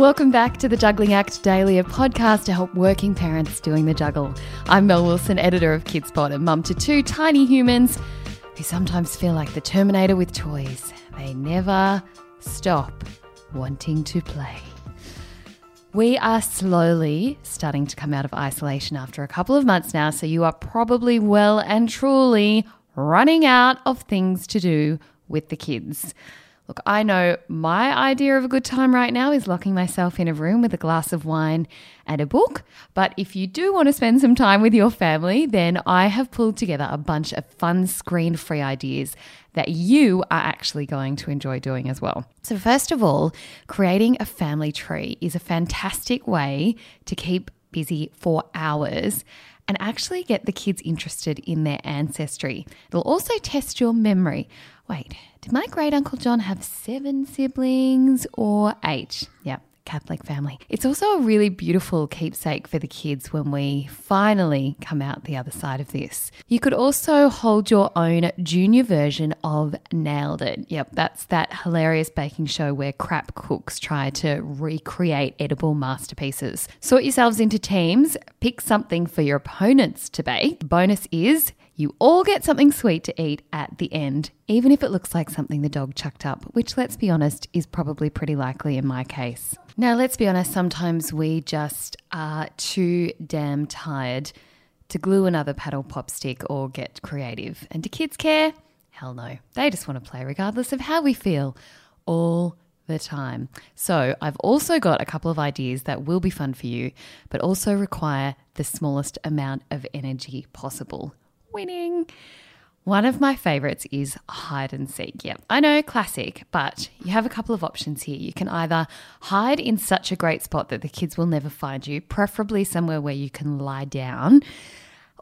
Welcome back to the Juggling Act Daily, a podcast to help working parents doing the juggle. I'm Mel Wilson, editor of Kidspot and mum to two tiny humans who sometimes feel like the Terminator with toys. They never stop wanting to play. We are slowly starting to come out of isolation after a couple of months now, so you are probably well and truly running out of things to do with the kids. Look, I know my idea of a good time right now is locking myself in a room with a glass of wine and a book. But if you do want to spend some time with your family, then I have pulled together a bunch of fun screen free ideas that you are actually going to enjoy doing as well. So, first of all, creating a family tree is a fantastic way to keep busy for hours and actually get the kids interested in their ancestry. It'll also test your memory. Wait, did my great uncle John have seven siblings or eight? Yep. Catholic family. It's also a really beautiful keepsake for the kids when we finally come out the other side of this. You could also hold your own junior version of Nailed It. Yep, that's that hilarious baking show where crap cooks try to recreate edible masterpieces. Sort yourselves into teams, pick something for your opponents to bake. Bonus is you all get something sweet to eat at the end, even if it looks like something the dog chucked up, which, let's be honest, is probably pretty likely in my case. Now, let's be honest, sometimes we just are too damn tired to glue another paddle pop stick or get creative. And do kids care? Hell no. They just want to play regardless of how we feel all the time. So, I've also got a couple of ideas that will be fun for you, but also require the smallest amount of energy possible winning. One of my favorites is hide and seek. Yeah, I know, classic, but you have a couple of options here. You can either hide in such a great spot that the kids will never find you, preferably somewhere where you can lie down,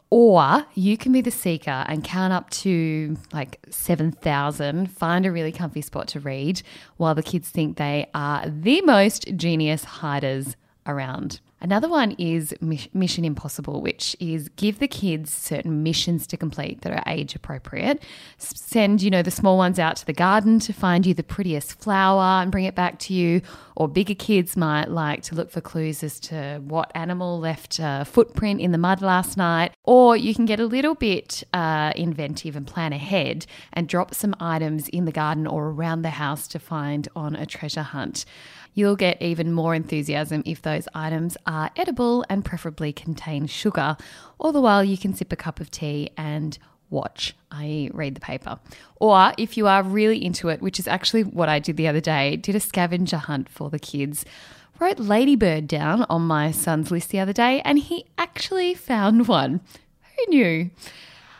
or you can be the seeker and count up to like 7,000, find a really comfy spot to read while the kids think they are the most genius hiders around. Another one is Mission Impossible, which is give the kids certain missions to complete that are age appropriate. Send, you know, the small ones out to the garden to find you the prettiest flower and bring it back to you. Or bigger kids might like to look for clues as to what animal left a footprint in the mud last night. Or you can get a little bit uh, inventive and plan ahead and drop some items in the garden or around the house to find on a treasure hunt. You'll get even more enthusiasm if those items are edible and preferably contain sugar. All the while, you can sip a cup of tea and watch, i.e., read the paper. Or if you are really into it, which is actually what I did the other day, did a scavenger hunt for the kids. Wrote Ladybird down on my son's list the other day, and he actually found one. Who knew?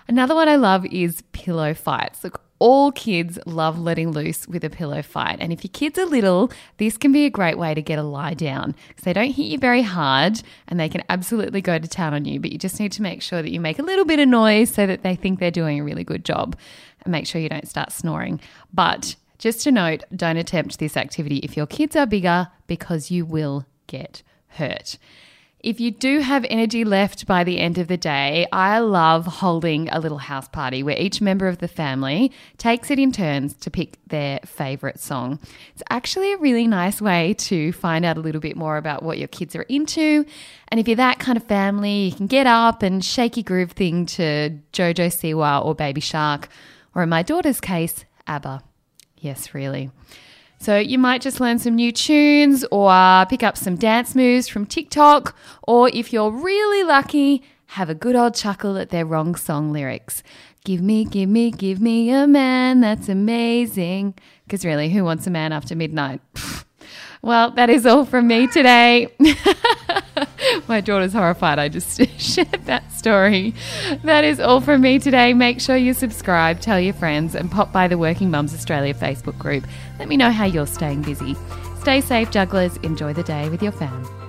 Another one I love is pillow fights. Look, all kids love letting loose with a pillow fight. And if your kids are little, this can be a great way to get a lie down because they don't hit you very hard and they can absolutely go to town on you. But you just need to make sure that you make a little bit of noise so that they think they're doing a really good job and make sure you don't start snoring. But just a note don't attempt this activity if your kids are bigger because you will get hurt. If you do have energy left by the end of the day, I love holding a little house party where each member of the family takes it in turns to pick their favourite song. It's actually a really nice way to find out a little bit more about what your kids are into. And if you're that kind of family, you can get up and shake your groove thing to Jojo Siwa or Baby Shark, or in my daughter's case, ABBA. Yes, really. So you might just learn some new tunes or pick up some dance moves from TikTok, or if you're really lucky, have a good old chuckle at their wrong song lyrics. Give me, give me, give me a man that's amazing. Because really, who wants a man after midnight? Well, that is all from me today. My daughter's horrified. I just shared that story. That is all from me today. Make sure you subscribe, tell your friends, and pop by the Working Mums Australia Facebook group. Let me know how you're staying busy. Stay safe, jugglers. Enjoy the day with your fam.